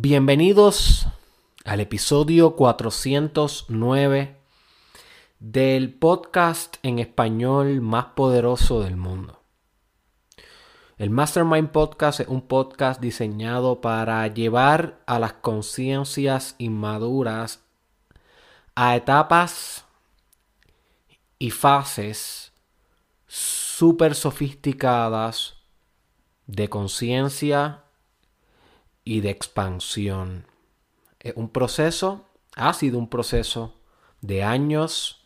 Bienvenidos al episodio 409 del podcast en español más poderoso del mundo. El Mastermind Podcast es un podcast diseñado para llevar a las conciencias inmaduras a etapas y fases súper sofisticadas de conciencia y de expansión. Es un proceso, ha sido un proceso de años,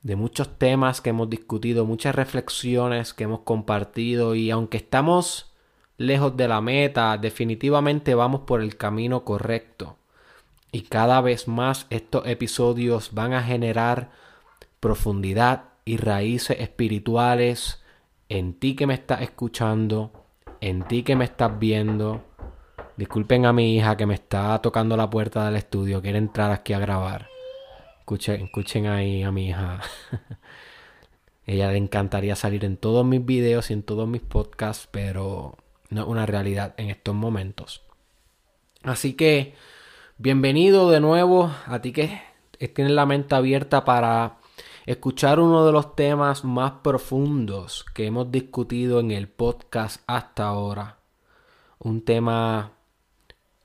de muchos temas que hemos discutido, muchas reflexiones que hemos compartido y aunque estamos lejos de la meta, definitivamente vamos por el camino correcto. Y cada vez más estos episodios van a generar profundidad y raíces espirituales en ti que me estás escuchando en ti que me estás viendo. Disculpen a mi hija que me está tocando la puerta del estudio, quiere entrar aquí a grabar. Escuchen, escuchen ahí a mi hija. Ella le encantaría salir en todos mis videos y en todos mis podcasts, pero no es una realidad en estos momentos. Así que, bienvenido de nuevo a ti que tienes la mente abierta para escuchar uno de los temas más profundos que hemos discutido en el podcast hasta ahora. Un tema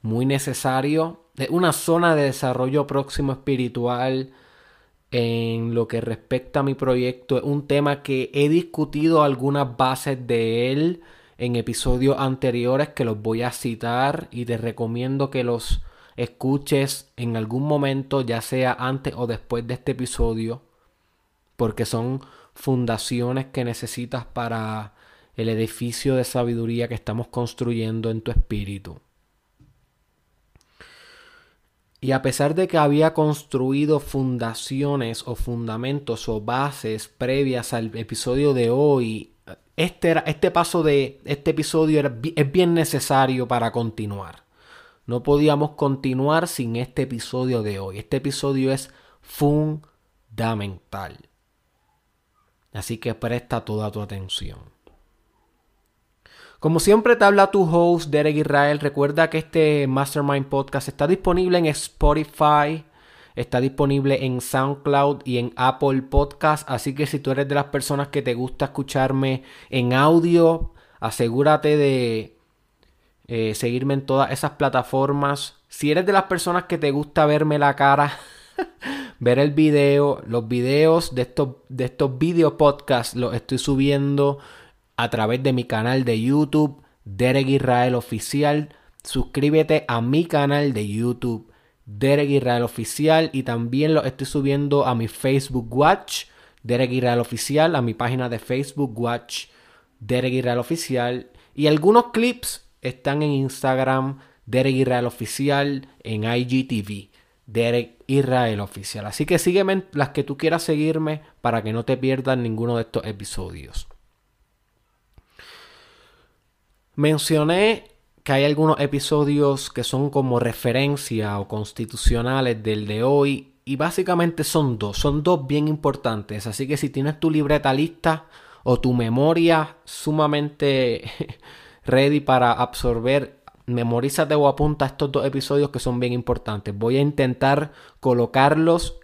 muy necesario, de una zona de desarrollo próximo espiritual en lo que respecta a mi proyecto. Es un tema que he discutido algunas bases de él en episodios anteriores que los voy a citar y te recomiendo que los escuches en algún momento, ya sea antes o después de este episodio porque son fundaciones que necesitas para el edificio de sabiduría que estamos construyendo en tu espíritu. Y a pesar de que había construido fundaciones o fundamentos o bases previas al episodio de hoy, este, este paso de este episodio es bien necesario para continuar. No podíamos continuar sin este episodio de hoy. Este episodio es fundamental. Así que presta toda tu atención. Como siempre te habla tu host Derek Israel. Recuerda que este Mastermind Podcast está disponible en Spotify, está disponible en SoundCloud y en Apple Podcast. Así que si tú eres de las personas que te gusta escucharme en audio, asegúrate de eh, seguirme en todas esas plataformas. Si eres de las personas que te gusta verme la cara, ver el video. Los videos de estos, de estos video podcasts los estoy subiendo a través de mi canal de YouTube, Derek Israel Oficial. Suscríbete a mi canal de YouTube, Derek Israel Oficial. Y también lo estoy subiendo a mi Facebook Watch, Derek Israel Oficial, a mi página de Facebook Watch, Derek Israel Oficial. Y algunos clips están en Instagram, Derek Israel Oficial, en IGTV. Derek Israel Oficial. Así que sígueme las que tú quieras seguirme para que no te pierdas ninguno de estos episodios. Mencioné que hay algunos episodios que son como referencia o constitucionales del de hoy y básicamente son dos, son dos bien importantes. Así que si tienes tu libreta lista o tu memoria sumamente ready para absorber memorízate o apunta estos dos episodios que son bien importantes. Voy a intentar colocarlos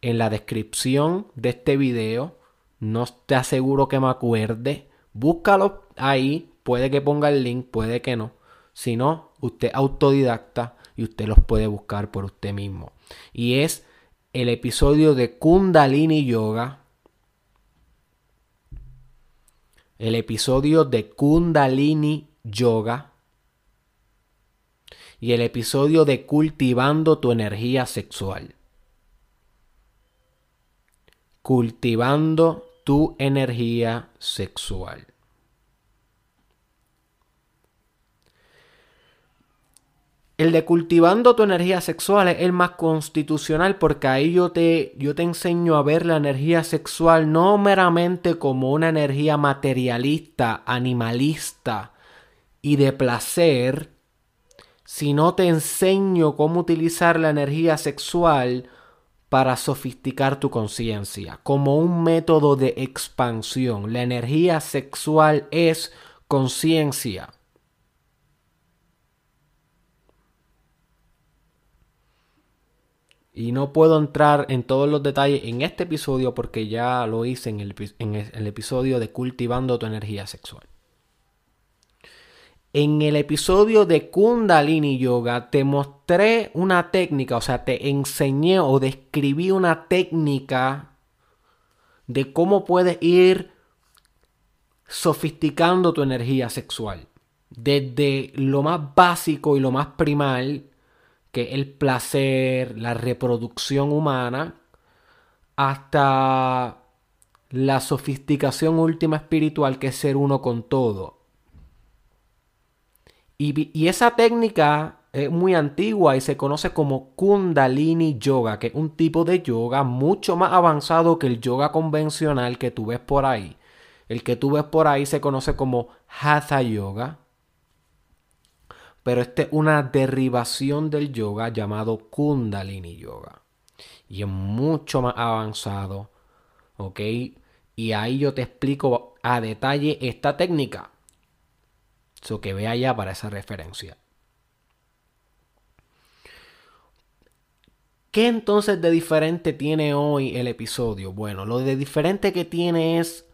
en la descripción de este video. No te aseguro que me acuerde. Búscalo ahí. Puede que ponga el link, puede que no. Si no, usted autodidacta y usted los puede buscar por usted mismo. Y es el episodio de Kundalini Yoga. El episodio de Kundalini Yoga y el episodio de Cultivando tu energía sexual. Cultivando tu energía sexual. El de cultivando tu energía sexual es el más constitucional porque ahí yo te, yo te enseño a ver la energía sexual no meramente como una energía materialista, animalista y de placer, si no te enseño cómo utilizar la energía sexual para sofisticar tu conciencia, como un método de expansión. La energía sexual es conciencia. Y no puedo entrar en todos los detalles en este episodio porque ya lo hice en el, episodio de Cultivando tu energía sexual. En el episodio de Kundalini Yoga te mostré una técnica, o sea, te enseñé o describí una técnica de cómo puedes ir sofisticando tu energía sexual. Desde lo más básico y lo más primal, que es el placer, la reproducción humana, hasta la sofisticación última espiritual, que es ser uno con todo. Y, esa técnica es muy antigua y se conoce como Kundalini Yoga, que es un tipo de yoga mucho más avanzado que el yoga convencional que tú ves por ahí. El que tú ves por ahí se conoce como Hatha Yoga. Pero este es una derivación del yoga llamado Kundalini Yoga. Y es mucho más avanzado. ¿Ok? Y ahí yo te explico a detalle esta técnica. So que vea ya para esa referencia. ¿Qué entonces de diferente tiene hoy el episodio? Bueno, lo de diferente que tiene es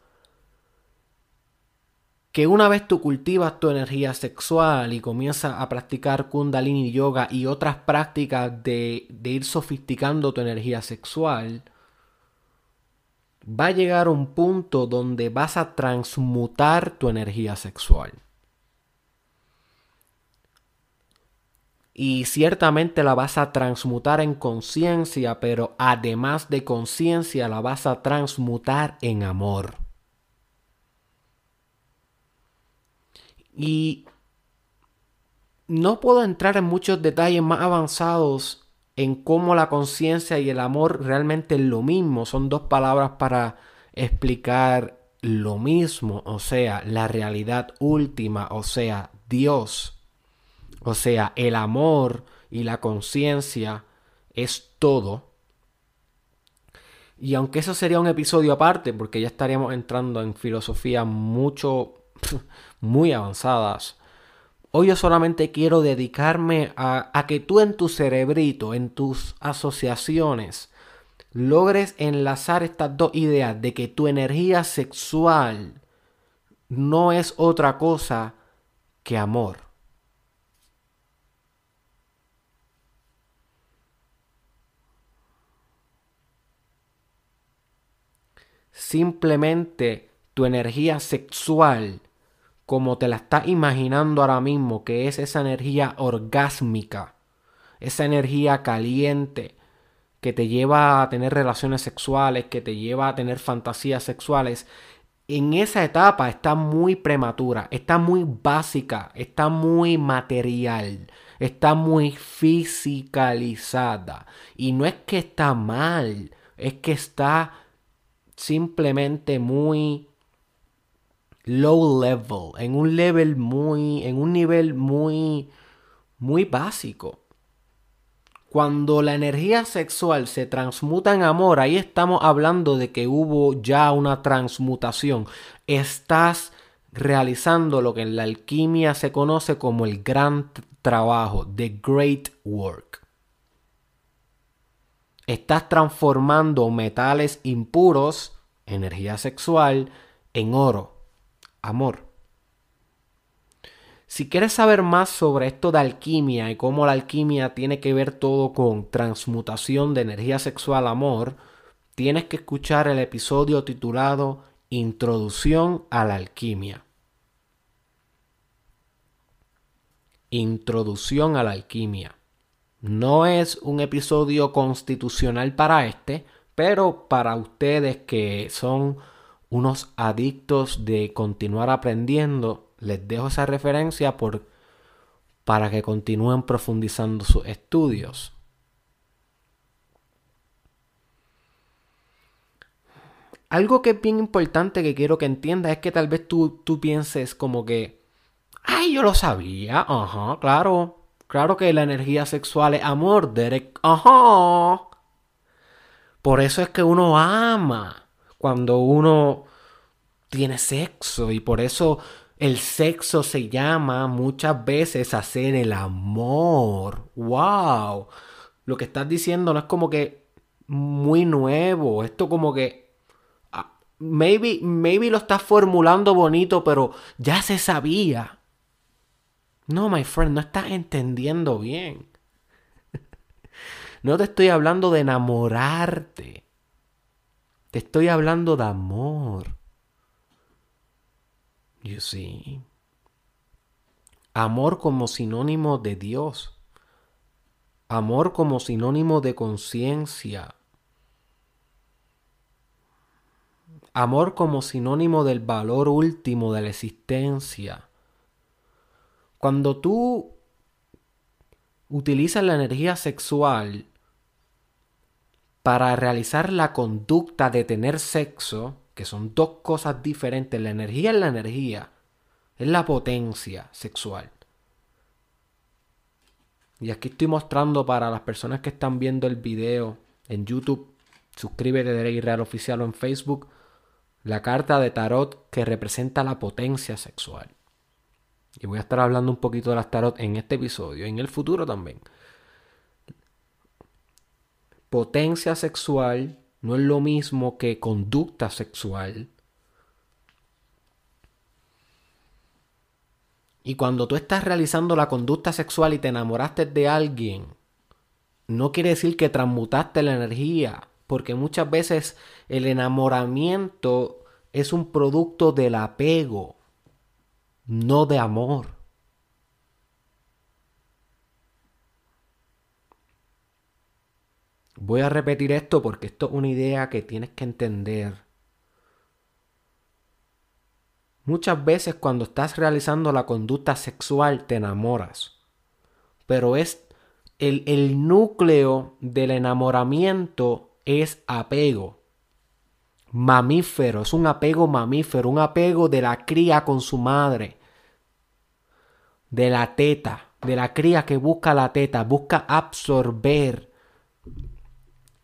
que una vez tú cultivas tu energía sexual y comienzas a practicar kundalini yoga y otras prácticas de, de ir sofisticando tu energía sexual, va a llegar un punto donde vas a transmutar tu energía sexual. Y ciertamente la vas a transmutar en conciencia, pero además de conciencia la vas a transmutar en amor. Y no puedo entrar en muchos detalles más avanzados en cómo la conciencia y el amor realmente es lo mismo. Son dos palabras para explicar lo mismo, o sea, la realidad última, o sea, Dios. O sea, el amor y la conciencia es todo. Y aunque eso sería un episodio aparte, porque ya estaríamos entrando en filosofías mucho, muy avanzadas, hoy yo solamente quiero dedicarme a, a que tú en tu cerebrito, en tus asociaciones, logres enlazar estas dos ideas de que tu energía sexual no es otra cosa que amor. Simplemente tu energía sexual, como te la estás imaginando ahora mismo, que es esa energía orgásmica, esa energía caliente que te lleva a tener relaciones sexuales, que te lleva a tener fantasías sexuales, en esa etapa está muy prematura, está muy básica, está muy material, está muy fisicalizada. Y no es que está mal, es que está simplemente muy low level, en un level muy, en un nivel muy, muy básico. Cuando la energía sexual se transmuta en amor, ahí estamos hablando de que hubo ya una transmutación. Estás realizando lo que en la alquimia se conoce como el gran trabajo, the great work. Estás transformando metales impuros, energía sexual, en oro, amor. Si quieres saber más sobre esto de alquimia y cómo la alquimia tiene que ver todo con transmutación de energía sexual amor, tienes que escuchar el episodio titulado Introducción a la alquimia. Introducción a la alquimia. No es un episodio constitucional para este, pero para ustedes que son unos adictos de continuar aprendiendo, les dejo esa referencia por, para que continúen profundizando sus estudios. Algo que es bien importante que quiero que entiendas es que tal vez tú, tú pienses como que, ay, yo lo sabía, ajá, claro, Claro que la energía sexual es amor, Derek. Ajá. Por eso es que uno ama cuando uno tiene sexo y por eso el sexo se llama muchas veces hacer el amor. ¡Wow! Lo que estás diciendo no es como que muy nuevo. Esto como que... Ah, maybe, maybe lo estás formulando bonito, pero ya se sabía. No, my friend, no estás entendiendo bien. No te estoy hablando de enamorarte. Te estoy hablando de amor. You see. Amor como sinónimo de Dios. Amor como sinónimo de conciencia. Amor como sinónimo del valor último de la existencia. Cuando tú utilizas la energía sexual para realizar la conducta de tener sexo, que son dos cosas diferentes, la energía es la energía, es la potencia sexual. Y aquí estoy mostrando para las personas que están viendo el video en YouTube, suscríbete de Rey Real Oficial o en Facebook, la carta de tarot que representa la potencia sexual. Y voy a estar hablando un poquito de las tarot en este episodio, en el futuro también. Potencia sexual no es lo mismo que conducta sexual. Y cuando tú estás realizando la conducta sexual y te enamoraste de alguien, no quiere decir que transmutaste la energía, porque muchas veces el enamoramiento es un producto del apego, no de amor. Voy a repetir esto porque esto es una idea que tienes que entender. Muchas veces cuando estás realizando la conducta sexual te enamoras, pero es el, el núcleo del enamoramiento es apego. Mamífero, es un apego mamífero, un apego de la cría con su madre, de la teta, de la cría que busca la teta, busca absorber,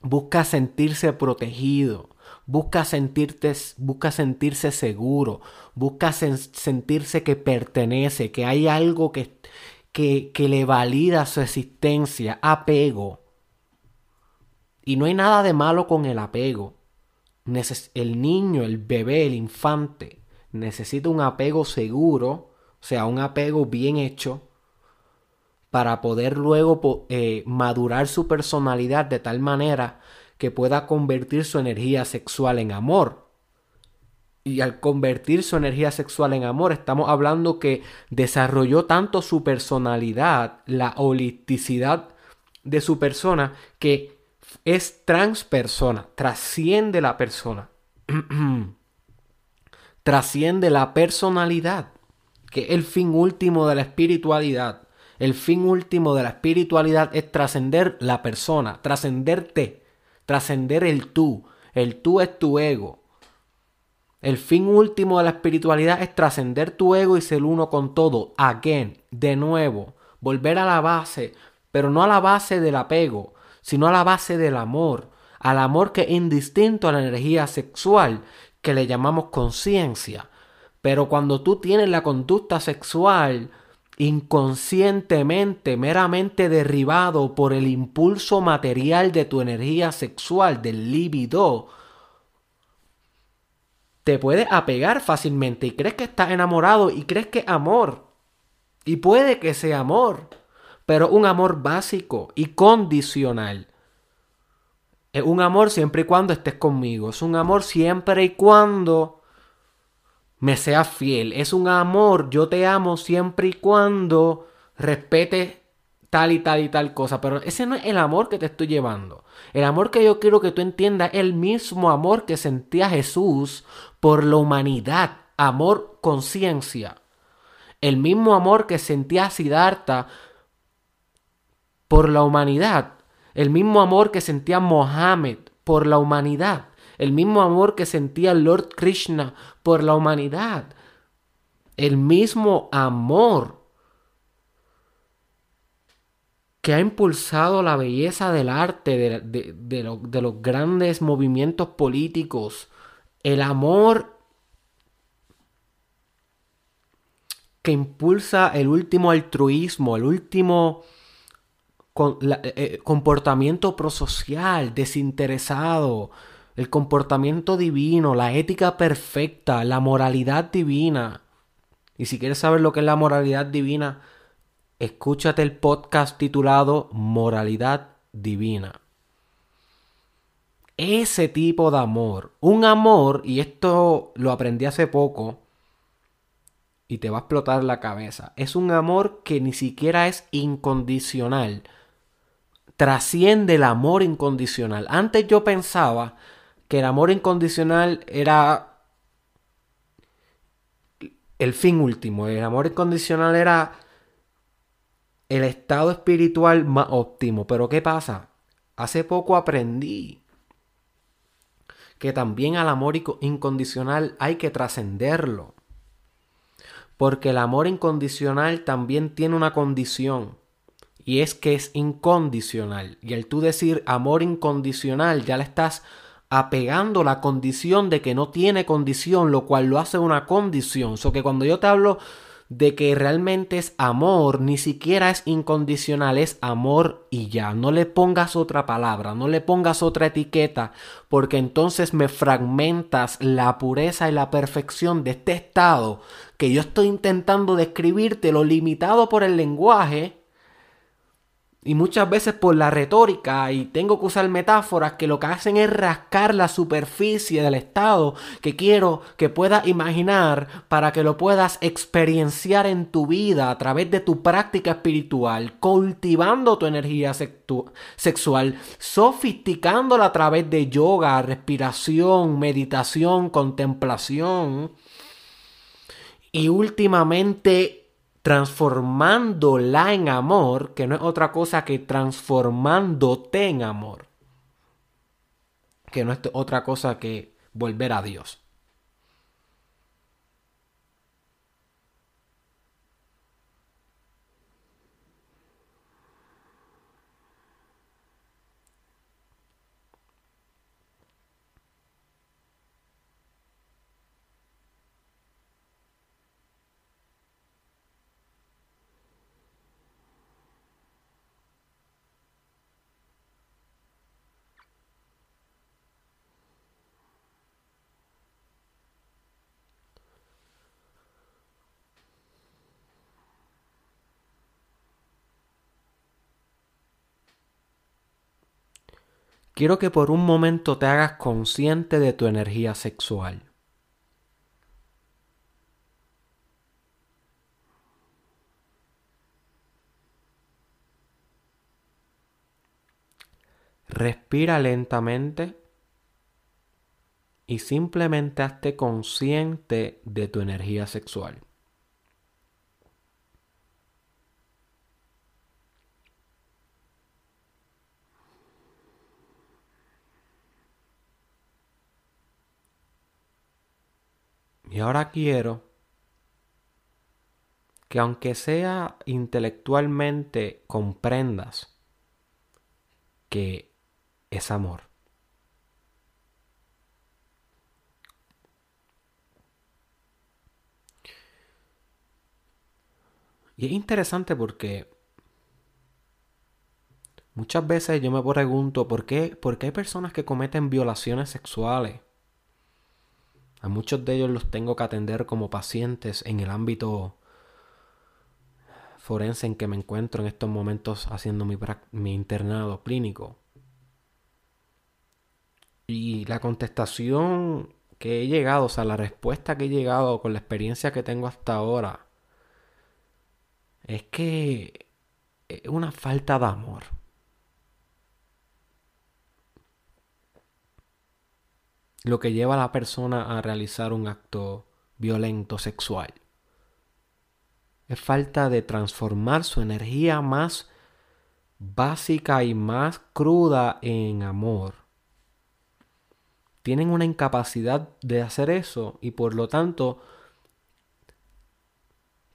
busca sentirse protegido, busca, sentirte, busca sentirse seguro, busca sentirse que pertenece, que hay algo que, que, que le valida su existencia, apego. Y no hay nada de malo con el apego. el niño, el bebé, el infante, necesita un apego seguro, o sea, un apego bien hecho, para poder luego eh, madurar su personalidad de tal manera que pueda convertir su energía sexual en amor. Y al convertir su energía sexual en amor, estamos hablando que desarrolló tanto su personalidad, la holisticidad de su persona, que es transpersona, trasciende la persona, trasciende la personalidad, que el fin último de la espiritualidad. El fin último de la espiritualidad es trascender la persona, trascenderte trascender el tú. El tú es tu ego. El fin último de la espiritualidad es trascender tu ego y ser uno con todo. Again, de nuevo, volver a la base, pero no a la base del apego, sino a la base del amor, al amor que es indistinto a la energía sexual, que le llamamos conciencia. Pero cuando tú tienes la conducta sexual, inconscientemente, meramente derribado por el impulso material de tu energía sexual, del libido, te puedes apegar fácilmente y crees que estás enamorado y crees que amor. Y puede que sea amor, pero un amor básico y condicional. Es un amor siempre y cuando estés conmigo. Es un amor siempre y cuando me sea fiel. Es un amor, yo te amo siempre y cuando respete tal y tal y tal cosa. Pero ese no es el amor que te estoy llevando. El amor que yo quiero que tú entiendas es el mismo amor que sentía Jesús por la humanidad. Amor conciencia. El mismo amor que sentía Siddhartha por la humanidad. El mismo amor que sentía Mohammed por la humanidad el mismo amor que sentía Lord Krishna por la humanidad, el mismo amor que ha impulsado la belleza del arte, de, los grandes movimientos políticos, el amor que impulsa el último altruismo, el último eh, comportamiento prosocial, desinteresado, el comportamiento divino, la ética perfecta, la moralidad divina. Y si quieres saber lo que es la moralidad divina, escúchate el podcast titulado Moralidad Divina. Ese tipo de amor, un amor, y esto lo aprendí hace poco, y te va a explotar la cabeza, es un amor que ni siquiera es incondicional, trasciende el amor incondicional. Antes yo pensaba que el amor incondicional era el fin último, el amor incondicional era el estado espiritual más óptimo. Pero ¿qué pasa? Hace poco aprendí que también al amor incondicional hay que trascenderlo. Porque el amor incondicional también tiene una condición. Y es que es incondicional. Y al tú decir amor incondicional, ya le estás apegando la condición de que no tiene condición, lo cual lo hace una condición. So que cuando yo te hablo de que realmente es amor, ni siquiera es incondicional, es amor y ya. No le pongas otra palabra, no le pongas otra etiqueta, porque entonces me fragmentas la pureza y la perfección de este estado que yo estoy intentando describirte, lo limitado por el lenguaje y muchas veces por la retórica y tengo que usar metáforas que lo que hacen es rascar la superficie del estado que quiero que puedas imaginar para que lo puedas experienciar en tu vida a través de tu práctica espiritual, cultivando tu energía sexual, sofisticándola a través de yoga, respiración, meditación, contemplación. Y últimamente transformándola en amor, que no es otra cosa que transformándote en amor, que no es otra cosa que volver a Dios. Quiero que por un momento te hagas consciente de tu energía sexual. Respira lentamente y simplemente hazte consciente de tu energía sexual. Y ahora quiero que aunque sea intelectualmente comprendas que es amor. Y es interesante porque muchas veces yo me pregunto por qué, por qué hay personas que cometen violaciones sexuales a muchos de ellos los tengo que atender como pacientes en el ámbito forense en que me encuentro en estos momentos haciendo mi, mi internado clínico. Y la contestación que he llegado, o sea, la respuesta que he llegado con la experiencia que tengo hasta ahora, es que es una falta de amor. Lo que lleva a la persona a realizar un acto violento sexual. Es falta de transformar su energía más básica y más cruda en amor. Tienen una incapacidad de hacer eso y por lo tanto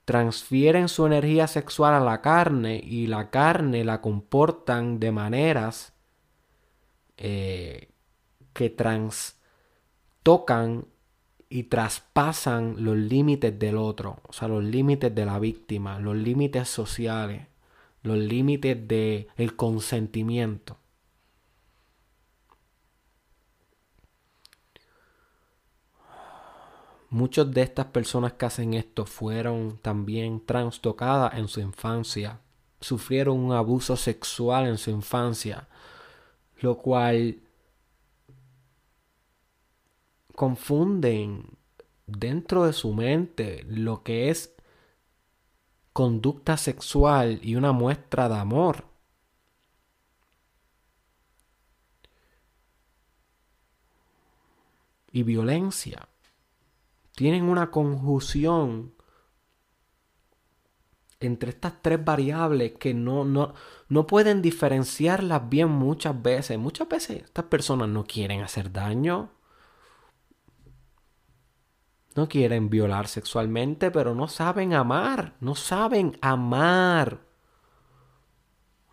transfieren su energía sexual a la carne y la carne la comportan de maneras eh, que trans tocan y traspasan los límites del otro, o sea, los límites de la víctima, los límites sociales, los límites del el consentimiento. Muchas de estas personas que hacen esto fueron también trastocadas en su infancia, sufrieron un abuso sexual en su infancia, lo cual confunden dentro de su mente lo que es conducta sexual y una muestra de amor. Y violencia. Tienen una conjunción entre estas tres variables que no, no, no pueden diferenciarlas bien muchas veces. Muchas veces estas personas no quieren hacer daño. No quieren violar sexualmente, pero no saben amar. No saben amar.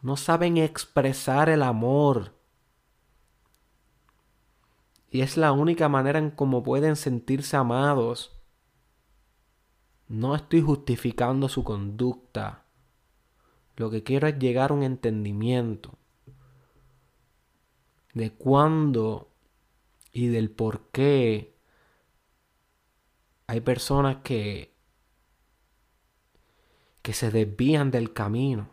No saben expresar el amor. Y es la única manera en cómo pueden sentirse amados. No estoy justificando su conducta. Lo que quiero es llegar a un entendimiento de cuándo y del por qué hay personas que que se desvían del camino.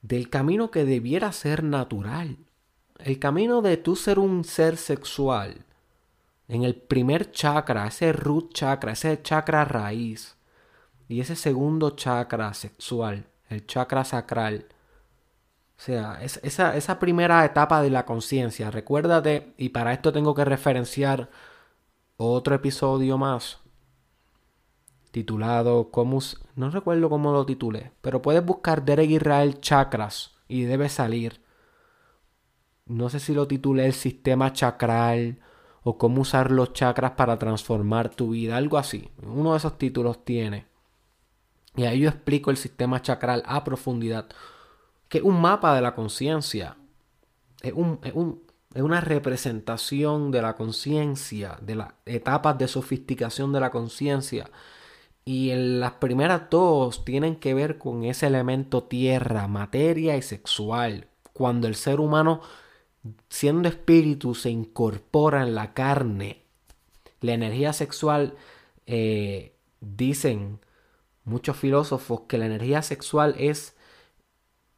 Del camino que debiera ser natural. El camino de tú ser un ser sexual en el primer chakra ese root chakra ese chakra raíz y ese segundo chakra sexual el chakra sacral. O sea, esa, esa primera etapa de la conciencia, recuérdate, y para esto tengo que referenciar otro episodio más titulado ¿cómo, no recuerdo cómo lo titulé, pero puedes buscar Derek Israel Chakras y debe salir. No sé si lo titulé el sistema chakral o cómo usar los chakras para transformar tu vida, algo así. Uno de esos títulos tiene. Y ahí yo explico el sistema chakral a profundidad, que es un mapa de la conciencia. Es un, es un, es una representación de la conciencia, de las etapas de sofisticación de la conciencia. Y en las primeras dos tienen que ver con ese elemento tierra, materia y sexual. Cuando el ser humano, siendo espíritu, se incorpora en la carne, la energía sexual, eh, dicen muchos filósofos que la energía sexual es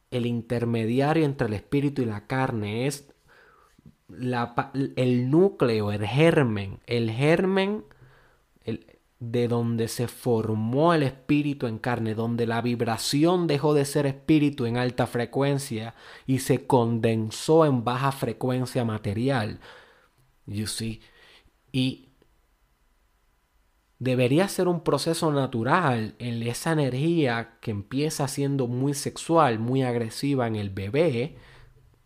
el intermediario entre el espíritu y la carne, es el núcleo, el germen, el germen de donde se formó el espíritu en carne, donde la vibración dejó de ser espíritu en alta frecuencia y se condensó en baja frecuencia material. You see? Y debería ser un proceso natural en esa energía que empieza siendo muy sexual, muy agresiva en el bebé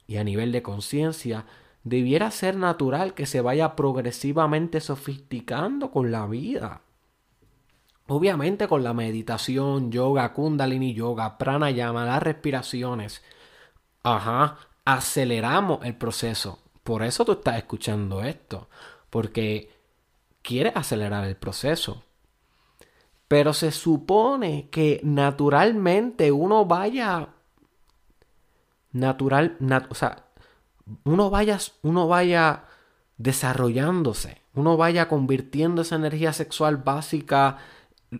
y a nivel de conciencia, debiera ser natural que se vaya progresivamente sofisticando con la vida. Obviamente con la meditación, yoga, kundalini yoga, pranayama, las respiraciones. Ajá, aceleramos el proceso. Por eso tú estás escuchando esto. Porque quieres acelerar el proceso. Pero se supone que naturalmente uno vaya... Natural, o sea, uno vaya, uno vaya desarrollándose, uno vaya convirtiendo esa energía sexual básica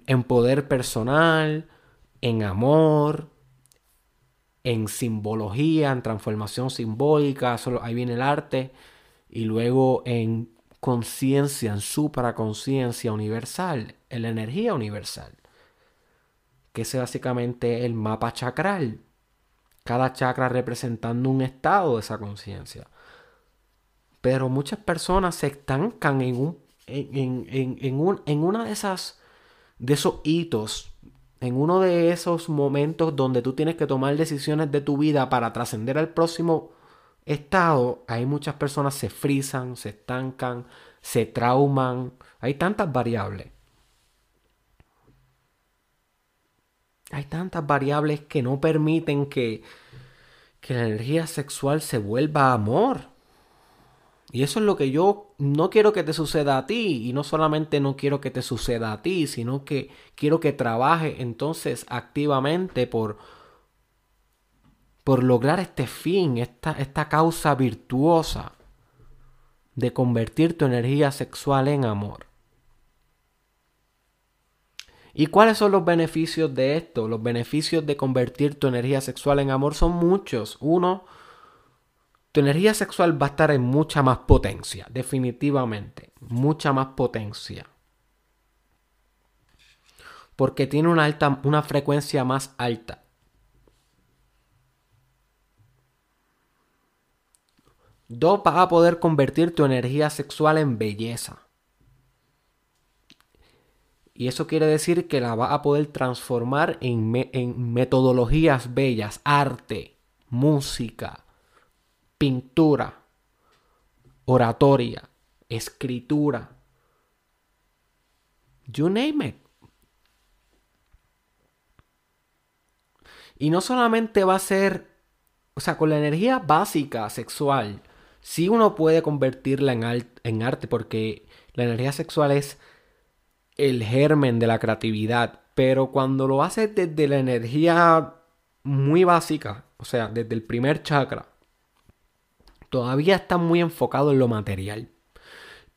en poder personal, en amor, en simbología, en transformación simbólica, ahí viene el arte, y luego en conciencia, en supraconciencia universal, en la energía universal, que es básicamente el mapa chakral cada chakra representando un estado de esa conciencia. Pero muchas personas se estancan en, un, en, en, en, un, en una de esas de esos hitos, en uno de esos momentos donde tú tienes que tomar decisiones de tu vida para trascender al próximo estado, hay muchas personas se frisan, se estancan, se trauman, hay tantas variables. Hay tantas variables que no permiten que, que la energía sexual se vuelva amor. Y eso es lo que yo no quiero que te suceda a ti. Y no solamente no quiero que te suceda a ti, sino que quiero que trabaje entonces activamente por, por lograr este fin, esta, esta causa virtuosa de convertir tu energía sexual en amor. ¿Y cuáles son los beneficios de esto? Los beneficios de convertir tu energía sexual en amor son muchos. Uno, tu energía sexual va a estar en mucha más potencia, definitivamente, mucha más potencia. Porque tiene una, alta, una frecuencia más alta. Dos, vas a poder convertir tu energía sexual en belleza. Y eso quiere decir que la vas a poder transformar en, en metodologías bellas, arte, música, pintura, oratoria, escritura. You name it. Y no solamente va a ser, o sea, con la energía básica sexual, sí uno puede convertirla en, en arte porque la energía sexual es el germen de la creatividad, pero cuando lo haces desde la energía muy básica, o sea, desde el primer chakra, todavía está muy enfocado en lo material.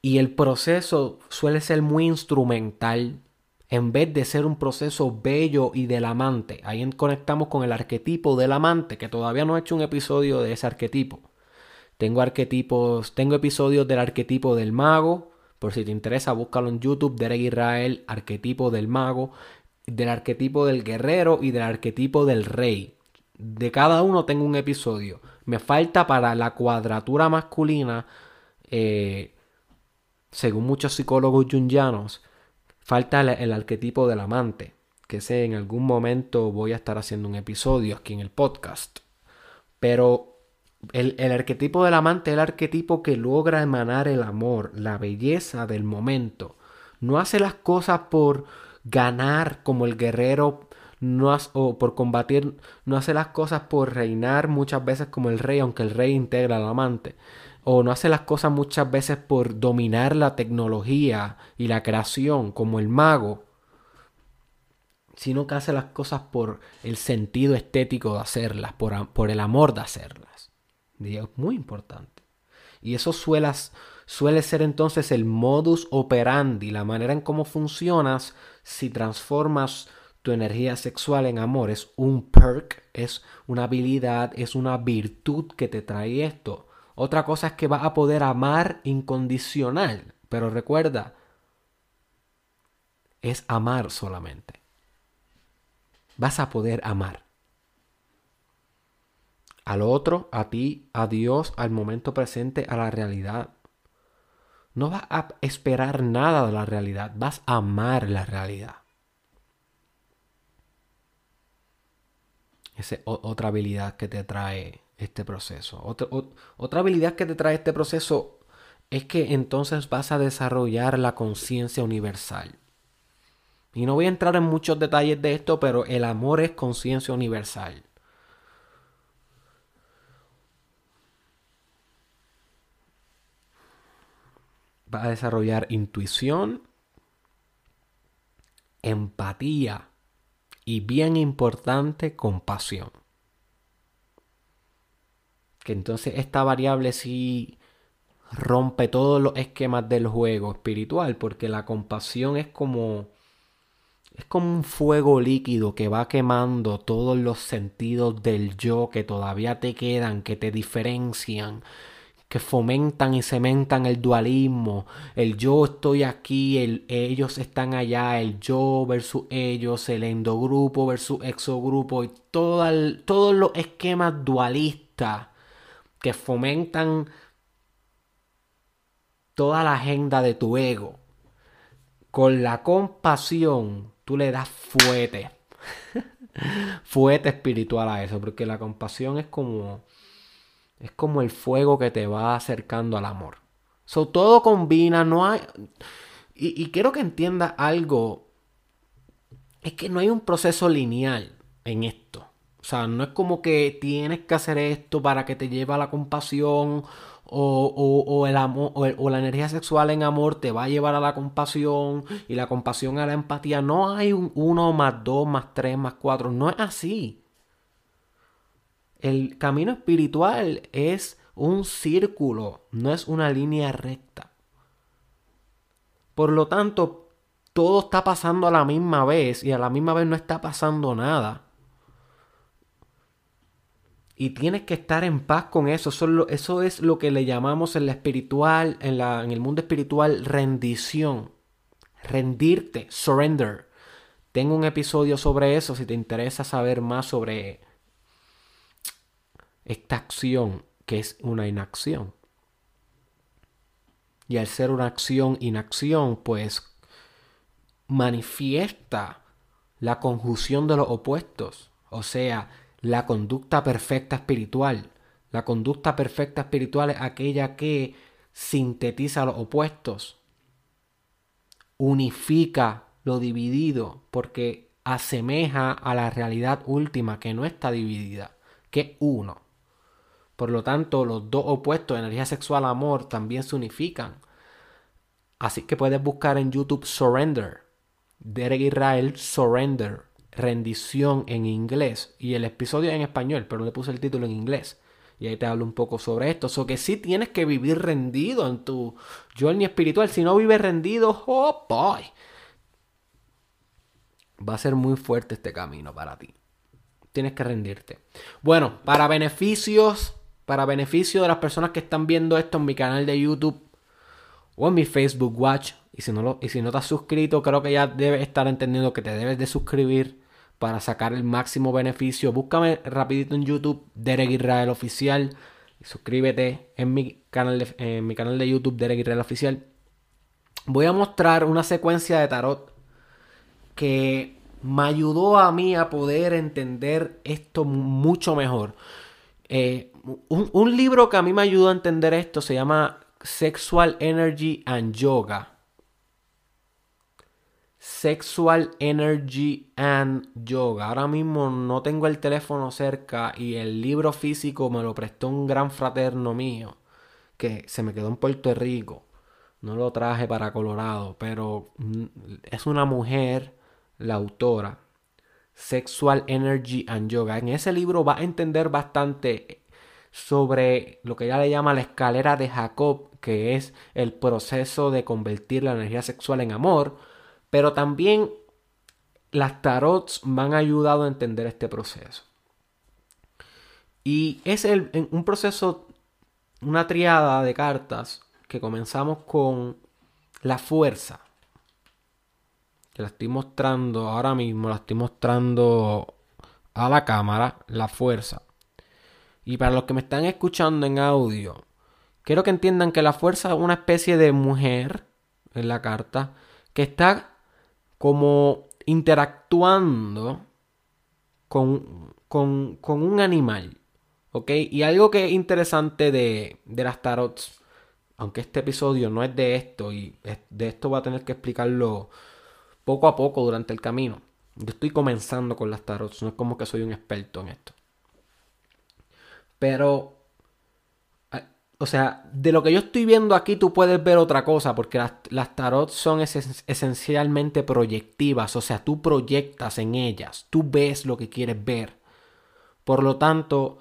Y el proceso suele ser muy instrumental en vez de ser un proceso bello y del amante. Ahí conectamos con el arquetipo del amante, que todavía no he hecho un episodio de ese arquetipo. Tengo arquetipos, tengo episodios del arquetipo del mago. Por si te interesa, búscalo en YouTube, Derek Israel, arquetipo del mago, del arquetipo del guerrero y del arquetipo del rey. De cada uno tengo un episodio. Me falta para la cuadratura masculina, eh, según muchos psicólogos jungianos, falta el, arquetipo del amante, que sé en algún momento voy a estar haciendo un episodio aquí en el podcast. Pero el, el, arquetipo del amante es el arquetipo que logra emanar el amor, la belleza del momento. No hace las cosas por ganar como el guerrero no o por combatir, no hace las cosas por reinar muchas veces como el rey, aunque el rey integra al amante. O no hace las cosas muchas veces por dominar la tecnología y la creación como el mago, sino que hace las cosas por el sentido estético de hacerlas, por, por el amor de hacerlas. Es muy importante. Y eso suele, suele ser entonces el modus operandi, la manera en cómo funcionas si transformas tu energía sexual en amor es un perk, es una habilidad, es una virtud que te trae esto. Otra cosa es que vas a poder amar incondicional, pero recuerda, es amar solamente. Vas a poder amar. Al otro, a ti, a Dios, al momento presente, a la realidad. No vas a esperar nada de la realidad, vas a amar la realidad. Esa es otra habilidad que te trae este proceso. Otra, otra habilidad que te trae este proceso es que entonces vas a desarrollar la conciencia universal. Y no voy a entrar en muchos detalles de esto, pero el amor es conciencia universal. Vas a desarrollar intuición, empatía, y bien importante, compasión. Que entonces esta variable sí rompe todos los esquemas del juego espiritual, porque la compasión es como es como un fuego líquido que va quemando todos los sentidos del yo que todavía te quedan, que te diferencian, que fomentan y cementan el dualismo, el yo estoy aquí, el ellos están allá, el yo versus ellos, el endogrupo versus exogrupo y todos los esquemas dualistas que fomentan toda la agenda de tu ego. Con la compasión tú le das fuete, fuete espiritual a eso, porque la compasión es como es como el fuego que te va acercando al amor. So, todo combina, no hay... Y, y quiero que entiendas algo. Es que no hay un proceso lineal en esto. O sea, no es como que tienes que hacer esto para que te lleve a la compasión o, el amor, o, la energía sexual en amor te va a llevar a la compasión y la compasión a la empatía. No hay un 1 más 2 más 3 más 4. No es así. El camino espiritual es un círculo, no es una línea recta. Por lo tanto, todo está pasando a la misma vez y a la misma vez no está pasando nada. Y tienes que estar en paz con eso. Eso es lo, que le llamamos en la espiritual, en, la, en el mundo espiritual, rendición. Rendirte, surrender. Tengo un episodio sobre eso si te interesa saber más sobre esta acción que es una inacción. Y al ser una acción, inacción, pues manifiesta la conjunción de los opuestos. O sea, la conducta perfecta espiritual. La conducta perfecta espiritual es aquella que sintetiza los opuestos, unifica lo dividido, porque asemeja a la realidad última que no está dividida, que es uno. Por lo tanto, los dos opuestos, energía sexual, amor, también se unifican. Así que puedes buscar en YouTube Surrender. Derek Israel Surrender rendición en inglés y el episodio en español, pero le puse el título en inglés. Y ahí te hablo un poco sobre esto. So que sí tienes que vivir rendido en tu journey espiritual. Si no vives rendido, oh boy. Va a ser muy fuerte este camino para ti. Tienes que rendirte. Bueno, para beneficios, para beneficio de las personas que están viendo esto en mi canal de YouTube o en mi Facebook Watch. Y si no, lo, y si no te has suscrito, creo que ya debes estar entendiendo que te debes de suscribir para sacar el máximo beneficio. Búscame rapidito en YouTube, Derek Israel Oficial. Y suscríbete en mi, canal de, en mi canal de YouTube, Derek Israel Oficial. Voy a mostrar una secuencia de tarot que me ayudó a mí a poder entender esto mucho mejor. Eh, un, un libro que a mí me ayudó a entender esto se llama Sexual Energy and Yoga Sexual Energy and Yoga. Ahora mismo no tengo el teléfono cerca y el libro físico me lo prestó un gran fraterno mío que se me quedó en Puerto Rico. No lo traje para Colorado, pero mm, es una mujer, la autora. Sexual Energy and Yoga. En ese libro va a entender bastante sobre lo que ella le llama la escalera de Jacob, que es el proceso de convertir la energía sexual en amor pero también las tarots me han ayudado a entender este proceso. Y es el, un proceso, una triada de cartas que comenzamos con la fuerza. Que la estoy mostrando ahora mismo, la estoy mostrando a la cámara, la fuerza. Y para los que me están escuchando en audio, quiero que entiendan que la fuerza es una especie de mujer en la carta que está como interactuando con, con, un animal. ¿Ok? Y algo que es interesante de, de las tarots, aunque este episodio no es de esto, y de esto voy a tener que explicarlo poco a poco durante el camino. Yo estoy comenzando con las tarots, no es como que soy un experto en esto. Pero o sea, de lo que yo estoy viendo aquí tú puedes ver otra cosa, porque las, las tarot son esencialmente proyectivas, o sea, tú proyectas en ellas, tú ves lo que quieres ver. Por lo tanto,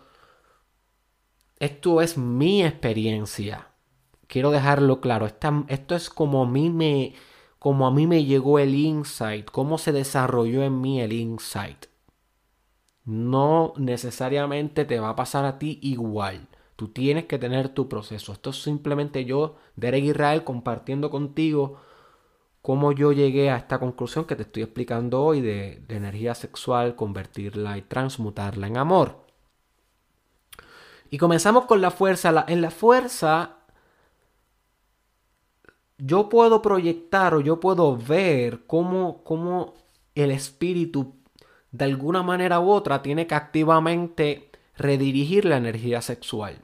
esto es mi experiencia. Quiero dejarlo claro, esto es como a mí me como a mí me llegó el insight, cómo se desarrolló en mí el insight. No necesariamente te va a pasar a ti igual. Tú tienes que tener tu proceso. Esto es simplemente yo, Derek Israel, compartiendo contigo cómo yo llegué a esta conclusión que te estoy explicando hoy de, energía sexual, convertirla y transmutarla en amor. Y comenzamos con la fuerza. en la fuerza yo puedo proyectar o yo puedo ver cómo, cómo el espíritu de alguna manera u otra tiene que activamente redirigir la energía sexual.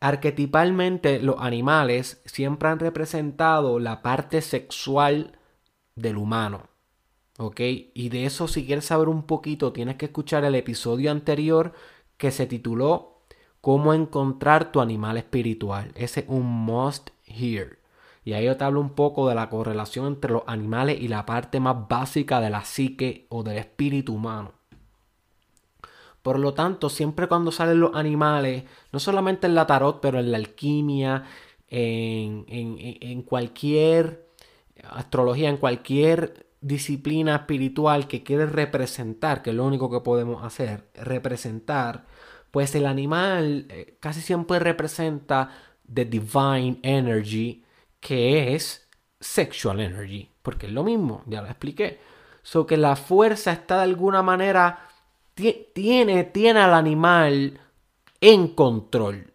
Arquetipalmente los animales siempre han representado la parte sexual del humano. ¿Ok? Y de eso si quieres saber un poquito, tienes que escuchar el episodio anterior que se tituló Cómo encontrar tu animal espiritual. Ese es un must hear. Y ahí yo te hablo un poco de la correlación entre los animales y la parte más básica de la psique o del espíritu humano. Por lo tanto, siempre cuando salen los animales, no solamente en la tarot, pero en la alquimia, en, en cualquier astrología, en cualquier disciplina espiritual que quiere representar, que es lo único que podemos hacer, representar, pues el animal eh, casi siempre representa the divine energy, que es sexual energy, porque es lo mismo, ya lo expliqué. So que la fuerza está de alguna manera, tiene, tiene al animal en control.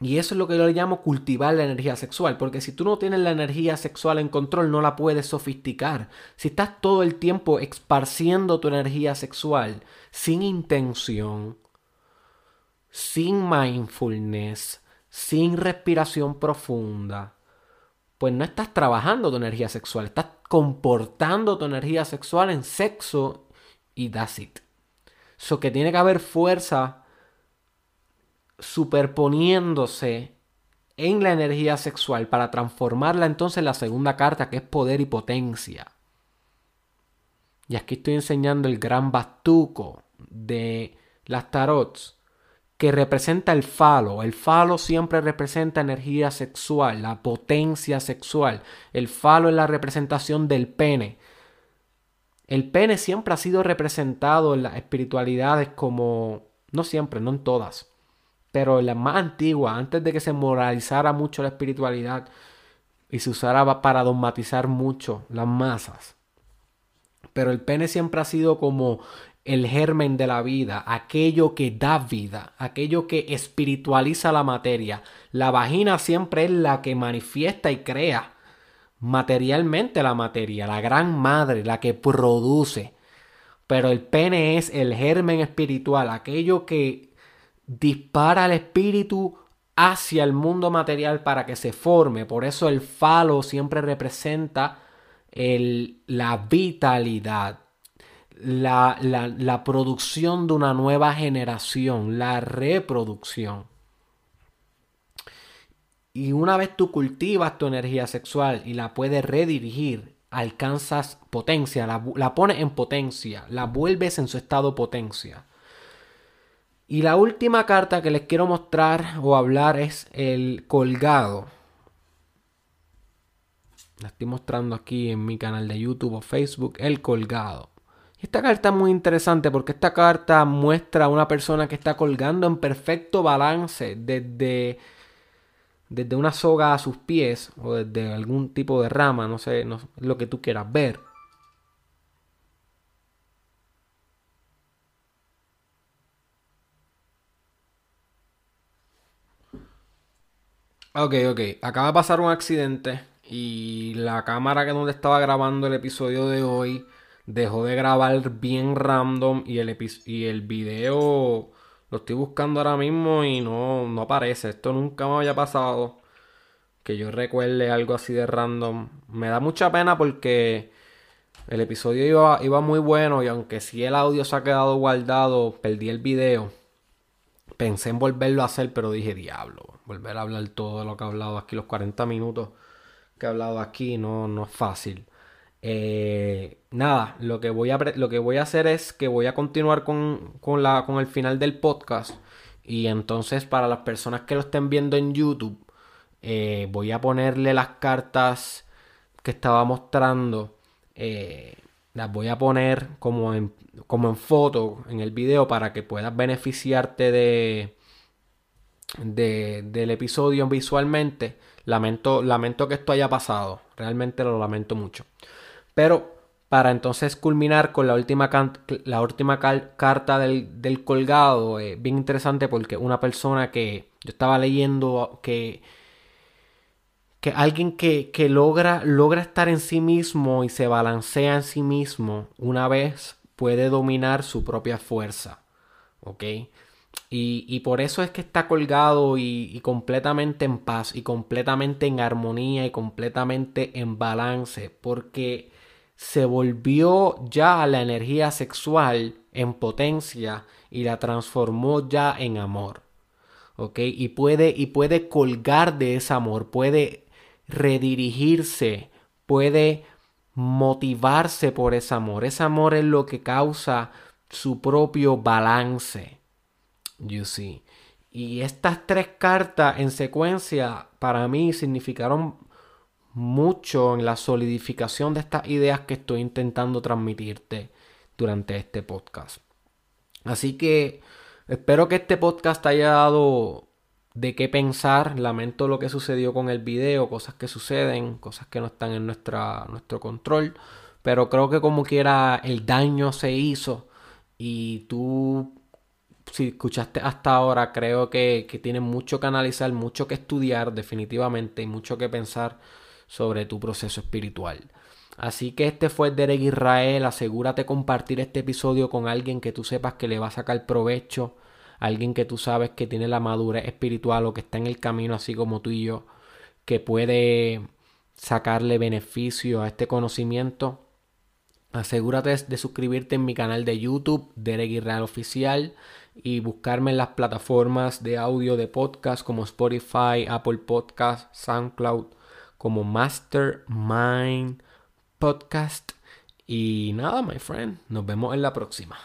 Y eso es lo que yo le llamo cultivar la energía sexual, porque si tú no tienes la energía sexual en control, no la puedes sofisticar. Si estás todo el tiempo esparciendo tu energía sexual sin intención, sin mindfulness, sin respiración profunda, pues no estás trabajando tu energía sexual, estás comportando tu energía sexual en sexo y that's it. So que tiene que haber fuerza superponiéndose en la energía sexual para transformarla entonces en la segunda carta que es poder y potencia. Y aquí estoy enseñando el gran bastuco de las tarots que representa el falo. El falo siempre representa energía sexual, la potencia sexual. El falo es la representación del pene. El pene siempre ha sido representado en las espiritualidades como, no siempre, no en todas, pero la más antigua, antes de que se moralizara mucho la espiritualidad y se usara para dogmatizar mucho las masas. Pero el pene siempre ha sido como el germen de la vida, aquello que da vida, aquello que espiritualiza la materia. La vagina siempre es la que manifiesta y crea materialmente la materia, la gran madre, la que produce. Pero el pene es el germen espiritual, aquello que dispara al espíritu hacia el mundo material para que se forme. Por eso el falo siempre representa la vitalidad, la, la producción de una nueva generación, la reproducción. Y una vez tú cultivas tu energía sexual y la puedes redirigir, alcanzas potencia, la, la pones en potencia, la vuelves en su estado potencia. Y la última carta que les quiero mostrar o hablar es el colgado. La estoy mostrando aquí en mi canal de YouTube o Facebook, el colgado. Esta carta es muy interesante porque esta carta muestra a una persona que está colgando en perfecto balance desde, desde una soga a sus pies o desde algún tipo de rama, no sé, lo que tú quieras ver. Ok, ok. Acaba de pasar un accidente y la cámara que donde estaba grabando el episodio de hoy dejó de grabar bien random y el, y el video lo estoy buscando ahora mismo y no, no aparece. Esto nunca me había pasado. Que yo recuerde algo así de random. Me da mucha pena porque el episodio iba, iba muy bueno y aunque sí el audio se ha quedado guardado, perdí el video. Pensé en volverlo a hacer, pero dije, diablo, volver a hablar todo lo que he hablado aquí, los 40 minutos que he hablado aquí, no, no es fácil. Eh, nada, lo que, voy a, lo que voy a hacer es que voy a continuar con, la, con el final del podcast. Y entonces para las personas que lo estén viendo en YouTube, eh, voy a ponerle las cartas que estaba mostrando. Eh, las voy a poner como en, como en foto en el video para que puedas beneficiarte de, del episodio visualmente. Lamento, lamento que esto haya pasado. Realmente lo lamento mucho. Pero para entonces culminar con la última, la última carta del, colgado, eh, bien interesante porque una persona que yo estaba leyendo que, que alguien que, que, logra, logra estar en sí mismo y se balancea en sí mismo una vez puede dominar su propia fuerza. ¿Ok? Y, por eso es que está colgado y, y, completamente en paz y completamente en armonía y completamente en balance. Porque se volvió ya la energía sexual en potencia y la transformó ya en amor. ¿Ok? Y puede, y puede colgar de ese amor, puede redirigirse, puede motivarse por ese amor. Ese amor es lo que causa su propio balance. You see. Y estas tres cartas en secuencia para mí significaron mucho en la solidificación de estas ideas que estoy intentando transmitirte durante este podcast. Así que espero que este podcast te haya dado de qué pensar. Lamento lo que sucedió con el video, cosas que suceden, cosas que no están en nuestra, nuestro control. Pero creo que como quiera el daño se hizo y tú, si escuchaste hasta ahora, creo que, que tienes mucho que analizar, mucho que estudiar definitivamente y mucho que pensar sobre tu proceso espiritual. Así que este fue Derek Israel. Asegúrate compartir este episodio con alguien que tú sepas que le va a sacar provecho alguien que tú sabes que tiene la madurez espiritual o que está en el camino así como tú y yo, que puede sacarle beneficio a este conocimiento. Asegúrate de suscribirte en mi canal de YouTube, Derek Israel Oficial, y buscarme en las plataformas de audio de podcast como Spotify, Apple Podcast, SoundCloud, como Mastermind Podcast. Y nada, my friend, nos vemos en la próxima.